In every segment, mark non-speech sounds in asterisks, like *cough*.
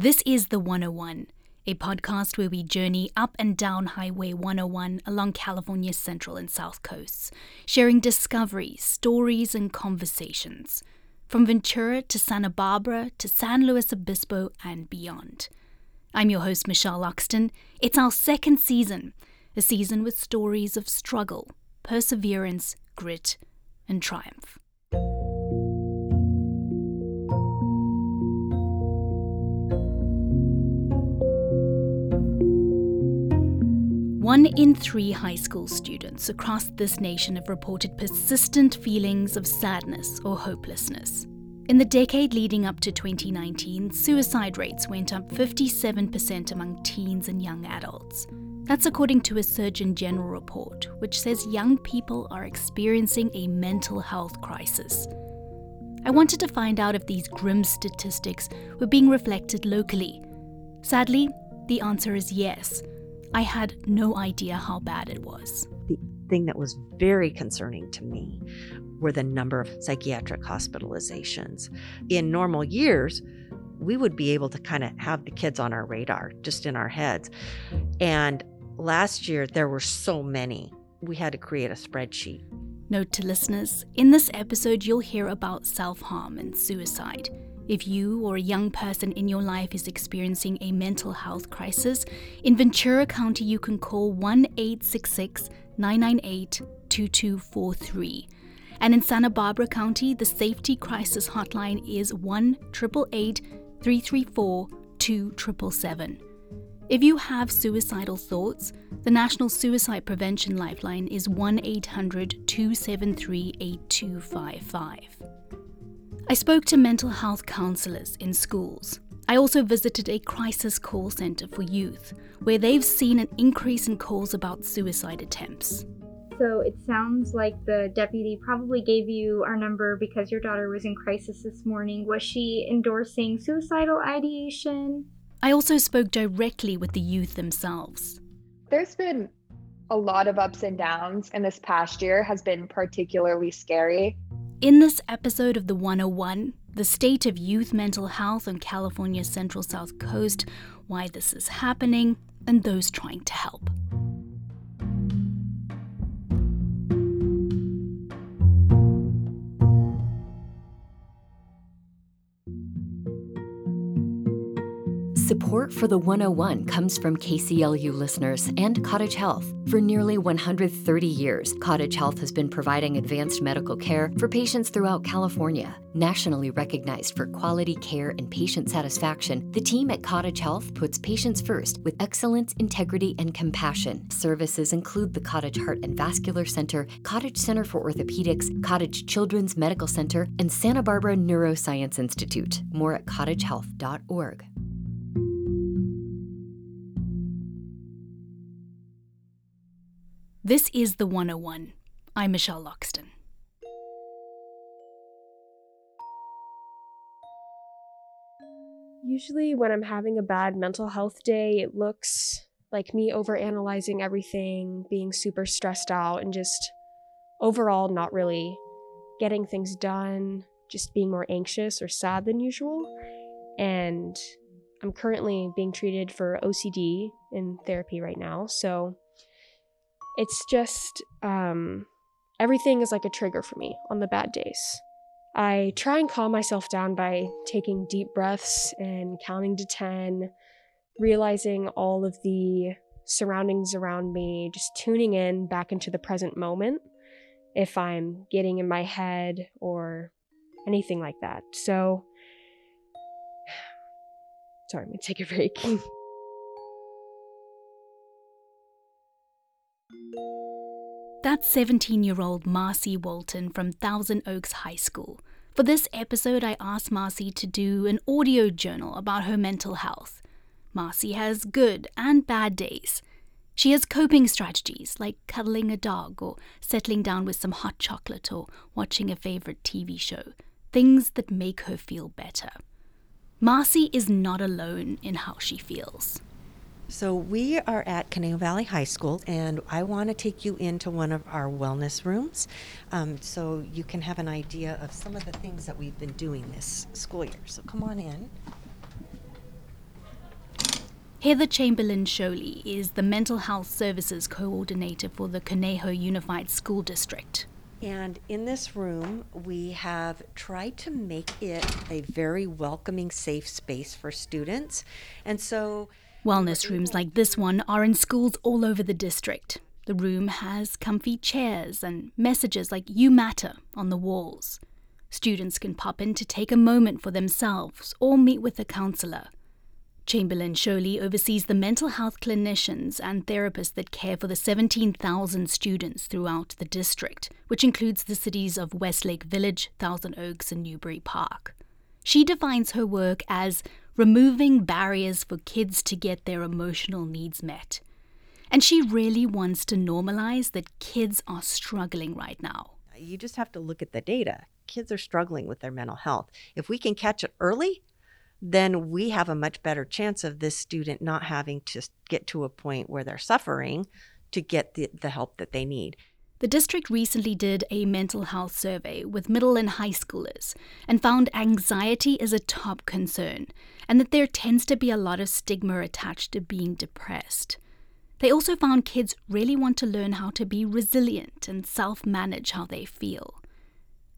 This is The 101, a podcast where we journey up and down Highway 101 along California's central and south coasts, sharing discoveries, stories, and conversations. From Ventura to Santa Barbara to San Luis Obispo and beyond. I'm your host, Michelle Loxton. It's our second season, a season with stories of struggle, perseverance, grit, and triumph. One in three high school students across this nation have reported persistent feelings of sadness or hopelessness. In the decade leading up to 2019, suicide rates went up 57% among teens and young adults. That's according to a Surgeon General report, which says young people are experiencing a mental health crisis. I wanted to find out if these grim statistics were being reflected locally. Sadly, the answer is yes. I had no idea how bad it was. The thing that was very concerning to me were the number of psychiatric hospitalizations. In normal years, we would be able to kind of have the kids on our radar, just in our heads. And last year, there were so many. We had to create a spreadsheet. Note to listeners in this episode, you'll hear about self harm and suicide. If you or a young person in your life is experiencing a mental health crisis, in Ventura County you can call 1 866 998 2243. And in Santa Barbara County, the SAFTY Crisis Hotline is 1 888 334 2777. If you have suicidal thoughts, the National Suicide Prevention Lifeline is 1 800 273 8255. I spoke to mental health counselors in schools. I also visited a crisis call center for youth, where they've seen an increase in calls about suicide attempts. So it sounds like the deputy probably gave you our number because your daughter was in crisis this morning. Was she endorsing suicidal ideation? I also spoke directly with the youth themselves. There's been a lot of ups and downs, and this past year has been particularly scary. In this episode of The 101, the state of youth mental health on California's Central South Coast, why this is happening, and those trying to help. Support for the 101 comes from KCLU listeners and Cottage Health. For nearly 130 years, Cottage Health has been providing advanced medical care for patients throughout California. Nationally recognized for quality care and patient satisfaction, the team at Cottage Health puts patients first with excellence, integrity, and compassion. Services include the Cottage Heart and Vascular Center, Cottage Center for Orthopedics, Cottage Children's Medical Center, and Santa Barbara Neuroscience Institute. More at cottagehealth.org. This is The 101. I'm Michelle Loxton. Usually, when I'm having a bad mental health day, it looks like me overanalyzing everything, being super stressed out, and just overall not really getting things done, just being more anxious or sad than usual. And I'm currently being treated for OCD in therapy right now. So it's just um, everything is like a trigger for me on the bad days. I try and calm myself down by taking deep breaths and counting to 10, realizing all of the surroundings around me, just tuning in back into the present moment if I'm getting in my head or anything like that. So, *sighs* sorry, I'm gonna take a break. *laughs* That's 17 year old Marcy Walton from Thousand Oaks High School. For this episode, I asked Marcy to do an audio journal about her mental health. Marcy has good and bad days. She has coping strategies like cuddling a dog or settling down with some hot chocolate or watching a favorite TV show, things that make her feel better. Marcy is not alone in how she feels. So, we are at Conejo Valley High School, and I want to take you into one of our wellness rooms um, so you can have an idea of some of the things that we've been doing this school year. So, come on in. Heather Chamberlain Sholey is the Mental Health Services Coordinator for the Conejo Unified School District. And in this room, we have tried to make it a very welcoming, safe space for students. And so, wellness rooms like this one are in schools all over the district. The room has comfy chairs and messages like You Matter on the walls. Students can pop in to take a moment for themselves or meet with a counselor. Chamberlain Sholey oversees the mental health clinicians and therapists that care for the 17,000 students throughout the district, which includes the cities of Westlake Village, Thousand Oaks, and Newbury Park. She defines her work as removing barriers for kids to get their emotional needs met. And she really wants to normalize that kids are struggling right now. You just have to look at the data. Kids are struggling with their mental health. If we can catch it early, then we have a much better chance of this student not having to get to a point where they're suffering to get the, the help that they need. The district recently did a mental health survey with middle and high schoolers and found anxiety is a top concern and that there tends to be a lot of stigma attached to being depressed. They also found kids really want to learn how to be resilient and self manage how they feel.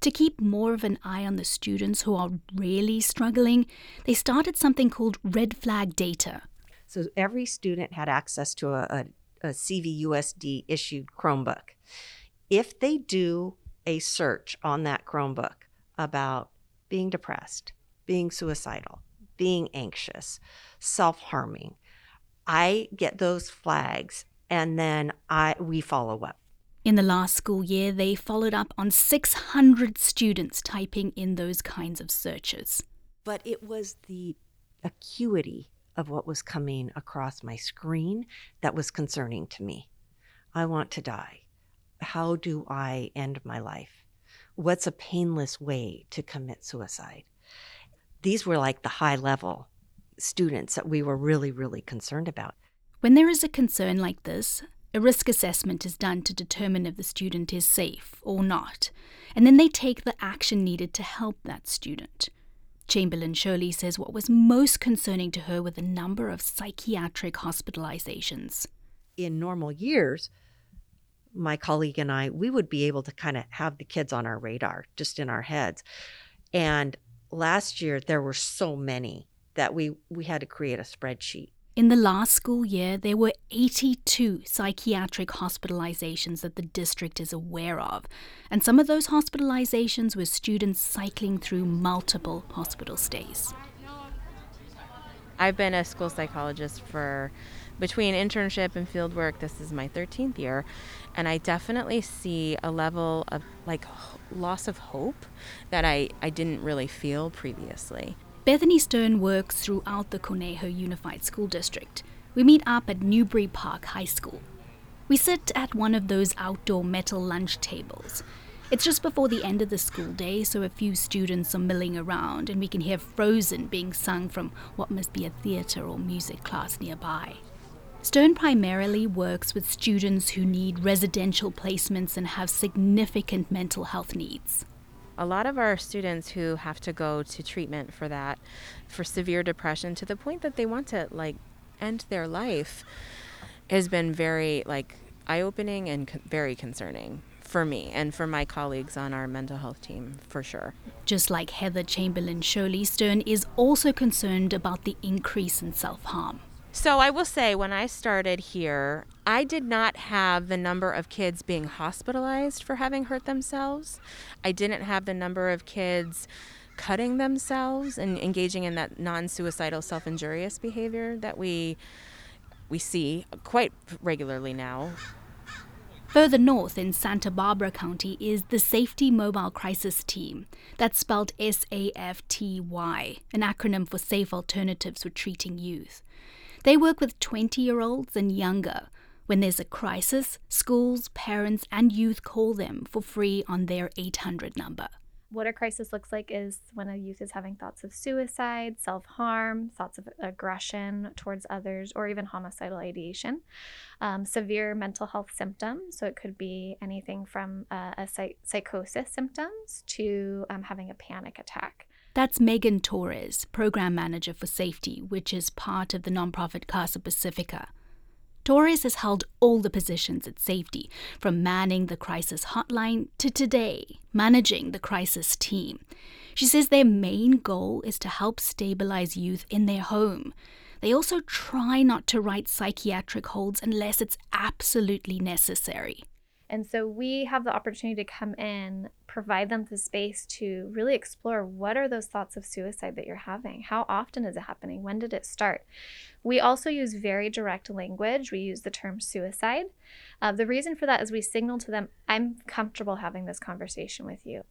To keep more of an eye on the students who are really struggling, they started something called Red Flag Data. So every student had access to a, a, a CVUSD issued Chromebook. If they do a search on that Chromebook about being depressed, being suicidal, being anxious, self harming, I get those flags and then I we follow up. In the last school year, they followed up on 600 students typing in those kinds of searches. But it was the acuity of what was coming across my screen that was concerning to me. I want to die. How do I end my life? What's a painless way to commit suicide? These were like the high level students that we were really, really concerned about. When there is a concern like this, a risk assessment is done to determine if the student is safe or not, and then they take the action needed to help that student. Chamberlain Sholey says what was most concerning to her were the number of psychiatric hospitalizations. In normal years, my colleague and I, we would be able to kind of have the kids on our radar, just in our heads. And last year, there were so many that we, we had to create a spreadsheet. In the last school year, there were 82 psychiatric hospitalizations that the district is aware of, and some of those hospitalizations were students cycling through multiple hospital stays. I've been a school psychologist for between internship and field work. This is my 13th year, and I definitely see a level of like loss of hope that I, I didn't really feel previously. Bethany Stern works throughout the Conejo Unified School District. We meet up at Newbury Park High School. We sit at one of those outdoor metal lunch tables. It's just before the end of the school day, so a few students are milling around, and we can hear Frozen being sung from what must be a theatre or music class nearby. Stern primarily works with students who need residential placements and have significant mental health needs a lot of our students who have to go to treatment for that, for severe depression, to the point that they want to like end their life, has been very like eye opening and very concerning for me and for my colleagues on our mental health team for sure. Just like Heather Chamberlain Sholey Stern is also concerned about the increase in self harm. So I will say, when I started here, I did not have the number of kids being hospitalized for having hurt themselves. I didn't have the number of kids cutting themselves and engaging in that non-suicidal self-injurious behavior that we we see quite regularly now. Further north in Santa Barbara County is the SAFTY Mobile Crisis Team. That's spelled S A F T Y, an acronym for Safe Alternatives for Treating Youth. They work with 20 year olds and younger. When there's a crisis, schools, parents, and youth call them for free on their 800 number. What a crisis looks like is when a youth is having thoughts of suicide, self harm, thoughts of aggression towards others, or even homicidal ideation. Um, severe mental health symptoms, so it could be anything from uh, a psych- psychosis symptoms to um, having a panic attack. That's Megan Torres, Program Manager for SAFTY, which is part of the nonprofit Casa Pacifica. Torres has held all the positions at SAFTY, from manning the crisis hotline to today, managing the crisis team. She says their main goal is to help stabilize youth in their home. They also try not to write psychiatric holds unless it's absolutely necessary. And so we have the opportunity to come in, provide them the space to really explore what are those thoughts of suicide that you're having? How often is it happening? When did it start? We also use very direct language. We use the term suicide. Uh, the reason for that is we signal to them, I'm comfortable having this conversation with you.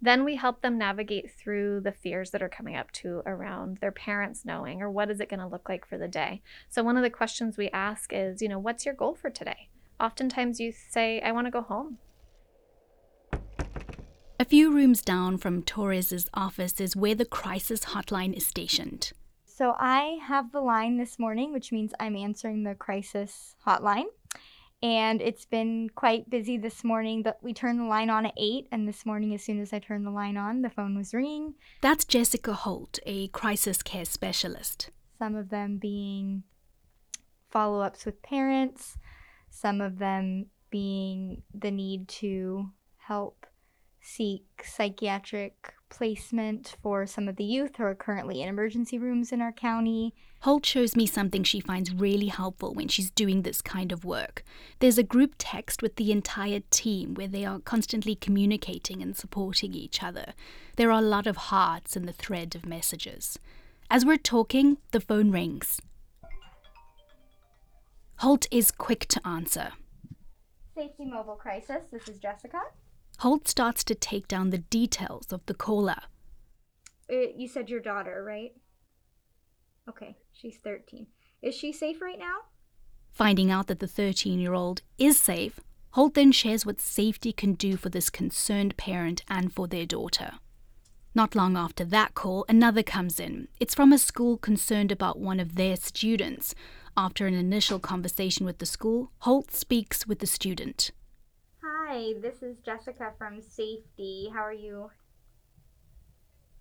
Then we help them navigate through the fears that are coming up to around their parents knowing or what is it going to look like for the day. So one of the questions we ask is, you know, what's your goal for today? Oftentimes you say, I want to go home. A few rooms down from Torres's office is where the crisis hotline is stationed. So I have the line this morning, which means I'm answering the crisis hotline. And it's been quite busy this morning, but we turned the line on at 8. And this morning, as soon as I turned the line on, the phone was ringing. That's Jessica Holt, a crisis care specialist. Some of them being follow ups with parents, some of them being the need to help seek psychiatric placement for some of the youth who are currently in emergency rooms in our county. Holt shows me something she finds really helpful when she's doing this kind of work. There's a group text with the entire team where they are constantly communicating and supporting each other. There are a lot of hearts in the thread of messages. As we're talking, the phone rings. Holt is quick to answer. SAFTY Mobile Crisis, this is Jessica. Holt starts to take down the details of the caller. Uh, you said your daughter, right? Okay, she's 13. Is she safe right now? Finding out that the 13 year old is safe, Holt then shares what SAFTY can do for this concerned parent and for their daughter. Not long after that call, another comes in. It's from a school concerned about one of their students. After an initial conversation with the school, Holt speaks with the student. Hi, this is Jessica from SAFTY. How are you?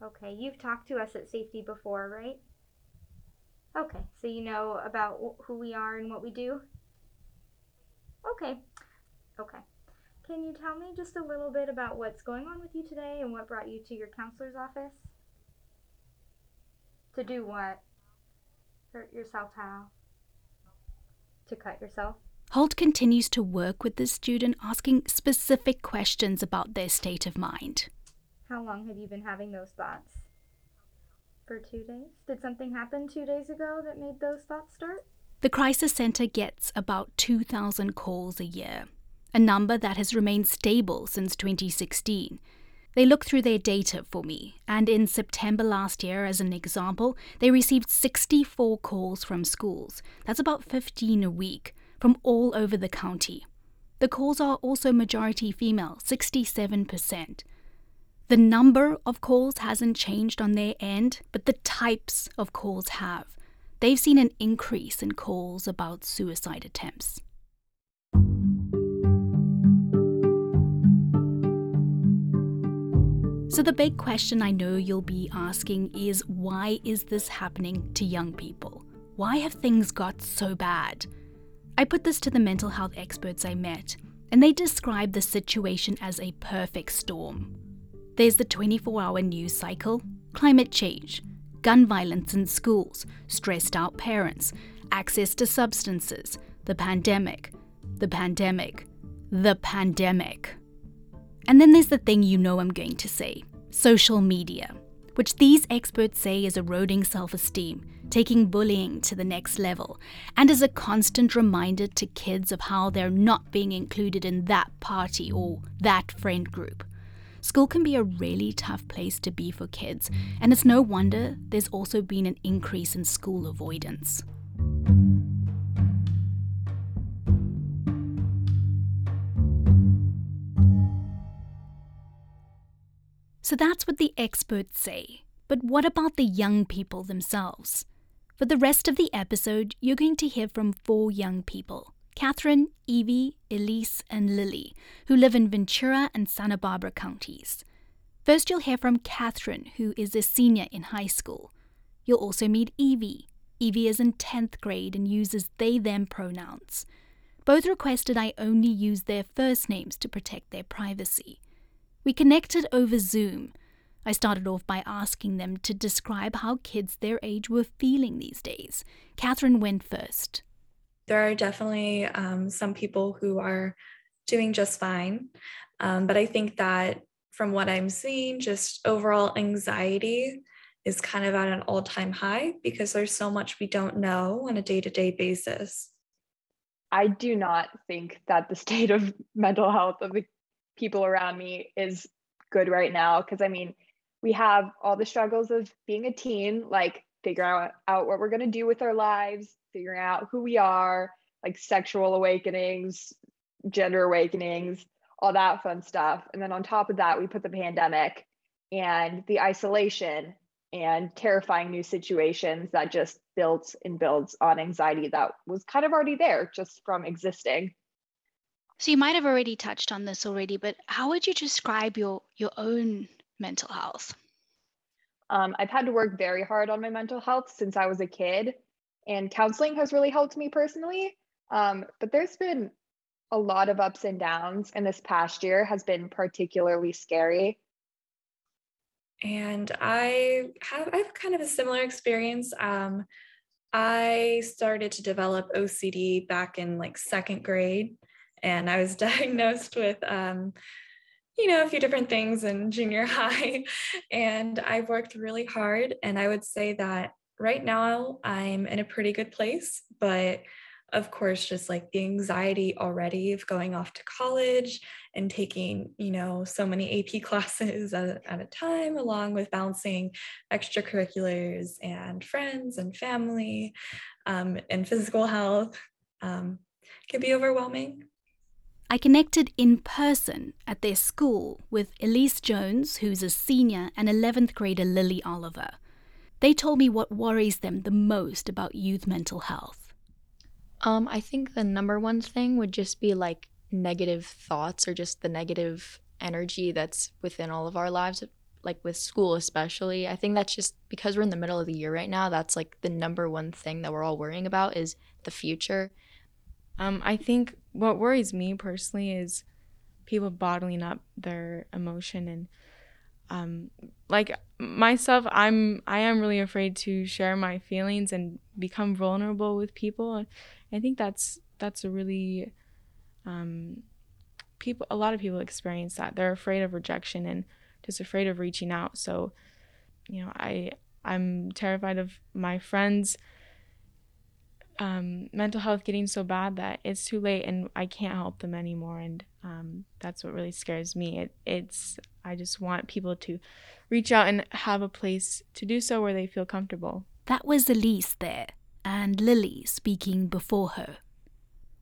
Okay, you've talked to us at SAFTY before, right? Okay, so you know about who we are and what we do? Okay, okay. Can you tell me just a little bit about what's going on with you today and what brought you to your counselor's office? To do what? Hurt yourself how? To cut yourself? Holt continues to work with the student, asking specific questions about their state of mind. How long have you been having those thoughts? For two days? Did something happen two days ago that made those thoughts start? The Crisis Center gets about 2,000 calls a year, a number that has remained stable since 2016. They look through their data for me, and in September last year, as an example, they received 64 calls from schools. That's about 15 a week, from all over the county. The calls are also majority female, 67%. The number of calls hasn't changed on their end, but the types of calls have. They've seen an increase in calls about suicide attempts. So, the big question I know you'll be asking is why is this happening to young people? Why have things got so bad? I put this to the mental health experts I met, and they describe the situation as a perfect storm. There's the 24 hour news cycle, climate change, gun violence in schools, stressed out parents, access to substances, the pandemic, the pandemic, the pandemic. And then there's the thing you know I'm going to say social media, which these experts say is eroding self esteem, taking bullying to the next level, and is a constant reminder to kids of how they're not being included in that party or that friend group. School can be a really tough place to be for kids, and it's no wonder there's also been an increase in school avoidance. So that's what the experts say. But what about the young people themselves? For the rest of the episode, you're going to hear from four young people Catherine, Evie, Elise, and Lily, who live in Ventura and Santa Barbara counties. First, you'll hear from Catherine, who is a senior in high school. You'll also meet Evie. Evie is in 10th grade and uses they them pronouns. Both requested I only use their first names to protect their privacy. We connected over Zoom. I started off by asking them to describe how kids their age were feeling these days. Catherine went first. There are definitely um, some people who are doing just fine. Um, but I think that from what I'm seeing, just overall anxiety is kind of at an all time high because there's so much we don't know on a day to day basis. I do not think that the state of *laughs* mental health of the people around me is good right now. Because I mean, we have all the struggles of being a teen, like figuring out, out what we're going to do with our lives, figuring out who we are, like sexual awakenings, gender awakenings, all that fun stuff. And then on top of that, we put the pandemic and the isolation and terrifying new situations that just builds and builds on anxiety that was kind of already there just from existing. So you might have already touched on this already, but how would you describe your your own mental health? Um, I've had to work very hard on my mental health since I was a kid, and counseling has really helped me personally. Um, but there's been a lot of ups and downs, and this past year has been particularly scary. And I have I have kind of a similar experience. Um, I started to develop OCD back in like second grade, and I was *laughs* diagnosed with um, you know a few different things in junior *laughs* high, and I've worked really hard. And I would say that right now I'm in a pretty good place, but of course just like the anxiety already of going off to college and taking you know so many *laughs* ap classes at, at a time along with balancing extracurriculars and friends and family um, and physical health um, can be overwhelming I connected in person at their school with Elise Jones, who's a senior, and 11th grader Lily Oliver. They told me what worries them the most about youth mental health. Um, I think the number one thing would just be like negative thoughts or just the negative energy that's within all of our lives, like with school especially. I think that's just because we're in the middle of the year right now, that's like the number one thing that we're all worrying about is the future. Um, I think what worries me personally is people bottling up their emotion and um, like myself i'm i am really afraid to share my feelings and become vulnerable with people and I think that's that's a really um, people a lot of people experience that. They're afraid of rejection and just afraid of reaching out. So, you know, I I'm terrified of my friends um, mental health getting so bad that it's too late and I can't help them anymore. And um, that's what really scares me. It, it's I just want people to reach out and have a place to do so where they feel comfortable. That was Elise there and Lily speaking before her.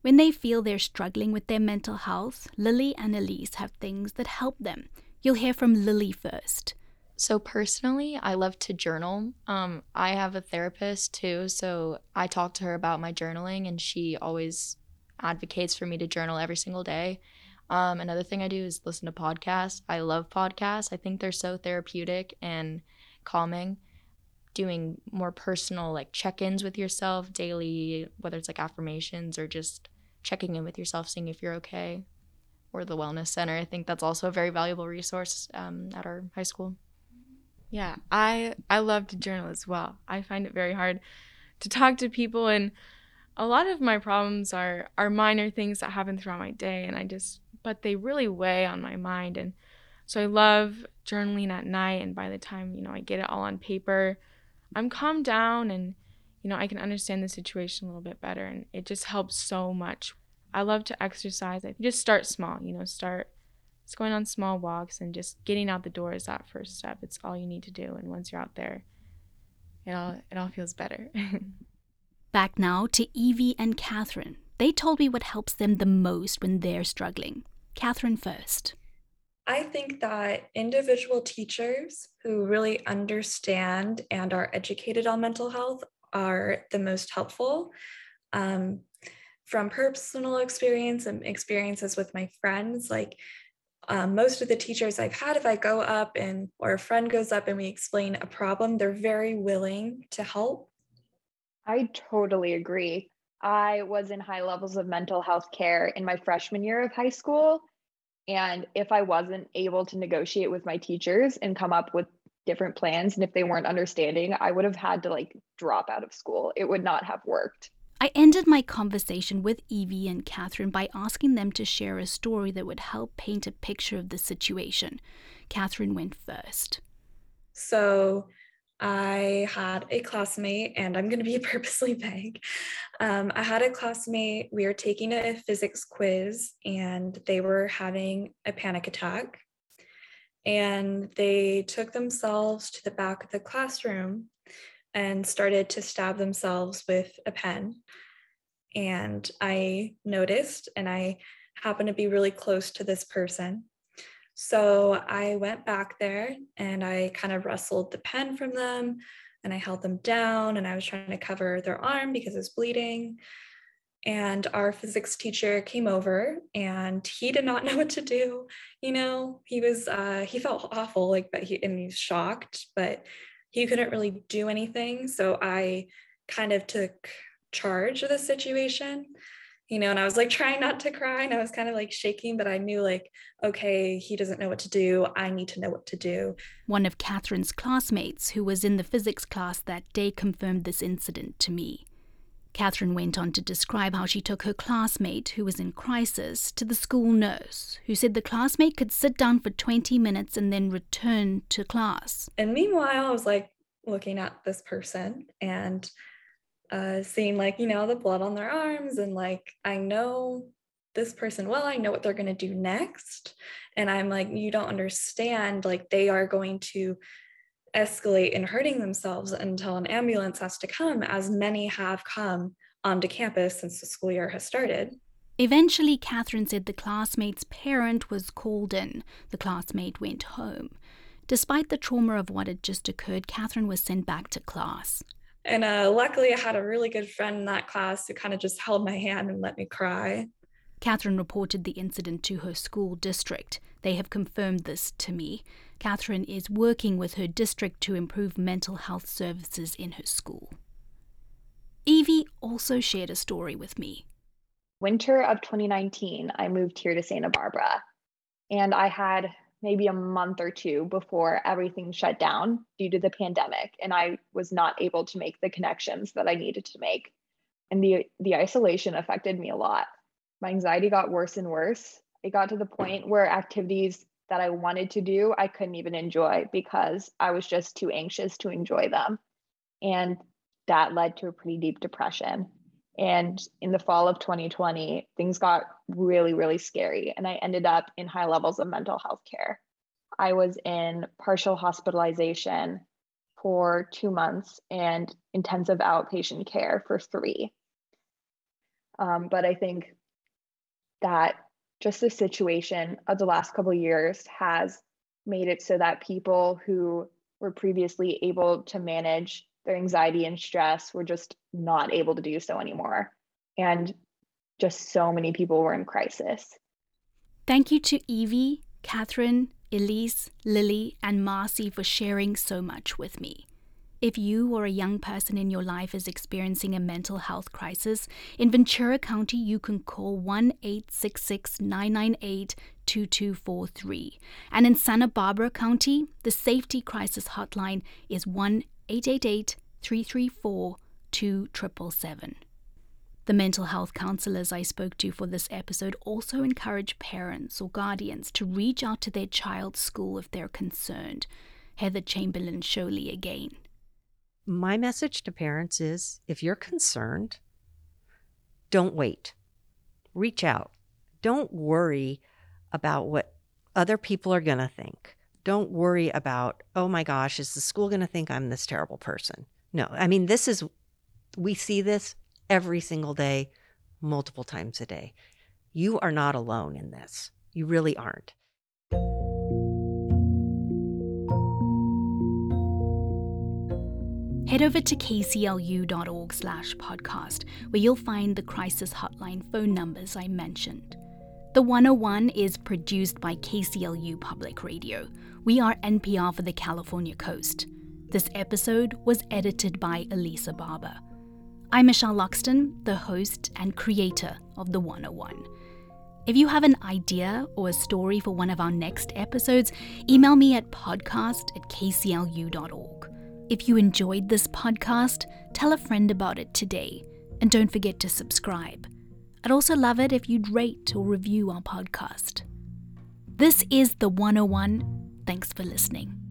When they feel they're struggling with their mental health, Lily and Elise have things that help them. You'll hear from Lily first. So personally, I love to journal. Um, I have a therapist too, so I talk to her about my journaling, and she always advocates for me to journal every single day. Um, another thing I do is listen to podcasts. I love podcasts. I think they're so therapeutic and calming doing more personal like check-ins with yourself daily whether it's like affirmations or just checking in with yourself seeing if you're okay or the wellness center i think that's also a very valuable resource um, at our high school yeah i i love to journal as well i find it very hard to talk to people and a lot of my problems are are minor things that happen throughout my day and i just but they really weigh on my mind and so i love journaling at night and by the time you know i get it all on paper I'm calmed down and you know, I can understand the situation a little bit better and it just helps so much. I love to exercise. I just start small, you know, start just going on small walks and just getting out the door is that first step. It's all you need to do and once you're out there, it all it all feels better. *laughs* Back now to Evie and Catherine. They told me what helps them the most when they're struggling. Catherine first. I think that individual teachers who really understand and are educated on mental health are the most helpful. Um, from personal experience and experiences with my friends, like um, most of the teachers I've had, if I go up and or a friend goes up and we explain a problem, they're very willing to help. I totally agree. I was in high levels of mental health care in my freshman year of high school. And if I wasn't able to negotiate with my teachers and come up with different plans, and if they weren't understanding, I would have had to like drop out of school. It would not have worked. I ended my conversation with Evie and Catherine by asking them to share a story that would help paint a picture of the situation. Catherine went first. So, I had a classmate, and I'm going to be *laughs* purposely vague. Um, I had a classmate, we were taking a physics quiz, and they were having a panic attack. And they took themselves to the back of the classroom and started to stab themselves with a pen. And I noticed, and I happened to be really close to this person. So I went back there and I kind of wrestled the pen from them and I held them down and I was trying to cover their arm because it was bleeding. And our physics teacher came over and he did not *laughs* know what to do. You know, he was, uh, he felt awful, like, but he, and he's shocked, but he couldn't really do anything. So I kind of took charge of the situation you know, and I was like trying not to cry and I was kind of like shaking, but I knew like, okay, he doesn't know what to do. I need to know what to do. One of Catherine's classmates, who was in the physics class that day, confirmed this incident to me. Catherine went on to describe how she took her classmate, who was in crisis, to the school nurse, who said the classmate could sit down for 20 minutes and then return to class. And meanwhile, I was like looking at this person and uh, seeing like you know the blood on their arms and like i know this person well i know what they're going to do next and i'm like you don't understand like they are going to escalate and hurting themselves until an ambulance has to come as many have come onto campus since the school year has started Eventually, Catherine said the classmate's parent was called in. The classmate went home. Despite the trauma of what had just occurred, Catherine was sent back to class. And uh, luckily, I had a really good friend in that class who kind of just held my hand and let me cry. Catherine reported the incident to her school district. They have confirmed this to me. Catherine is working with her district to improve mental health services in her school. Evie also shared a story with me. Winter of 2019, I moved here to Santa Barbara, and I had maybe a month or two before everything shut down due to the pandemic and I was not able to make the connections that I needed to make. And the the isolation affected me a lot. My anxiety got worse and worse. It got to the point where activities that I wanted to do, I couldn't even enjoy because I was just too anxious to enjoy them. And that led to a pretty deep depression. And in the fall of 2020, things got really, really scary. And I ended up in high levels of mental health care. I was in partial hospitalization for two months and intensive outpatient care for three. Um, but I think that just the situation of the last couple years has made it so that people who were previously able to manage their anxiety and stress were just not able to do so anymore. And just so many people were in crisis. Thank you to Evie, Catherine, Elise, Lily, and Marcy for sharing so much with me. If you or a young person in your life is experiencing a mental health crisis, in Ventura County you can call 1 866 998 2243. And in Santa Barbara County, the SAFTY Crisis Hotline is 1 888 334 2777. The mental health counselors I spoke to for this episode also encourage parents or guardians to reach out to their child's school if they're concerned. Heather Chamberlain Sholey again. My message to parents is if you're concerned, don't wait. Reach out. Don't worry about what other people are going to think. Don't worry about, oh my gosh, is the school going to think I'm this terrible person? No, I mean, this is, we see this every single day, multiple times a day. You are not alone in this. You really aren't. Head over to kclu.org slash podcast, where you'll find the crisis hotline phone numbers I mentioned. The 101 is produced by KCLU Public Radio. We are NPR for the California coast. This episode was edited by Elisa Barber. I'm Michelle Loxton, the host and creator of The 101. If you have an idea or a story for one of our next episodes, email me at podcast at kclu.org. If you enjoyed this podcast, tell a friend about it today, and don't forget to subscribe. I'd also love it if you'd rate or review our podcast. This is The 101. Thanks for listening.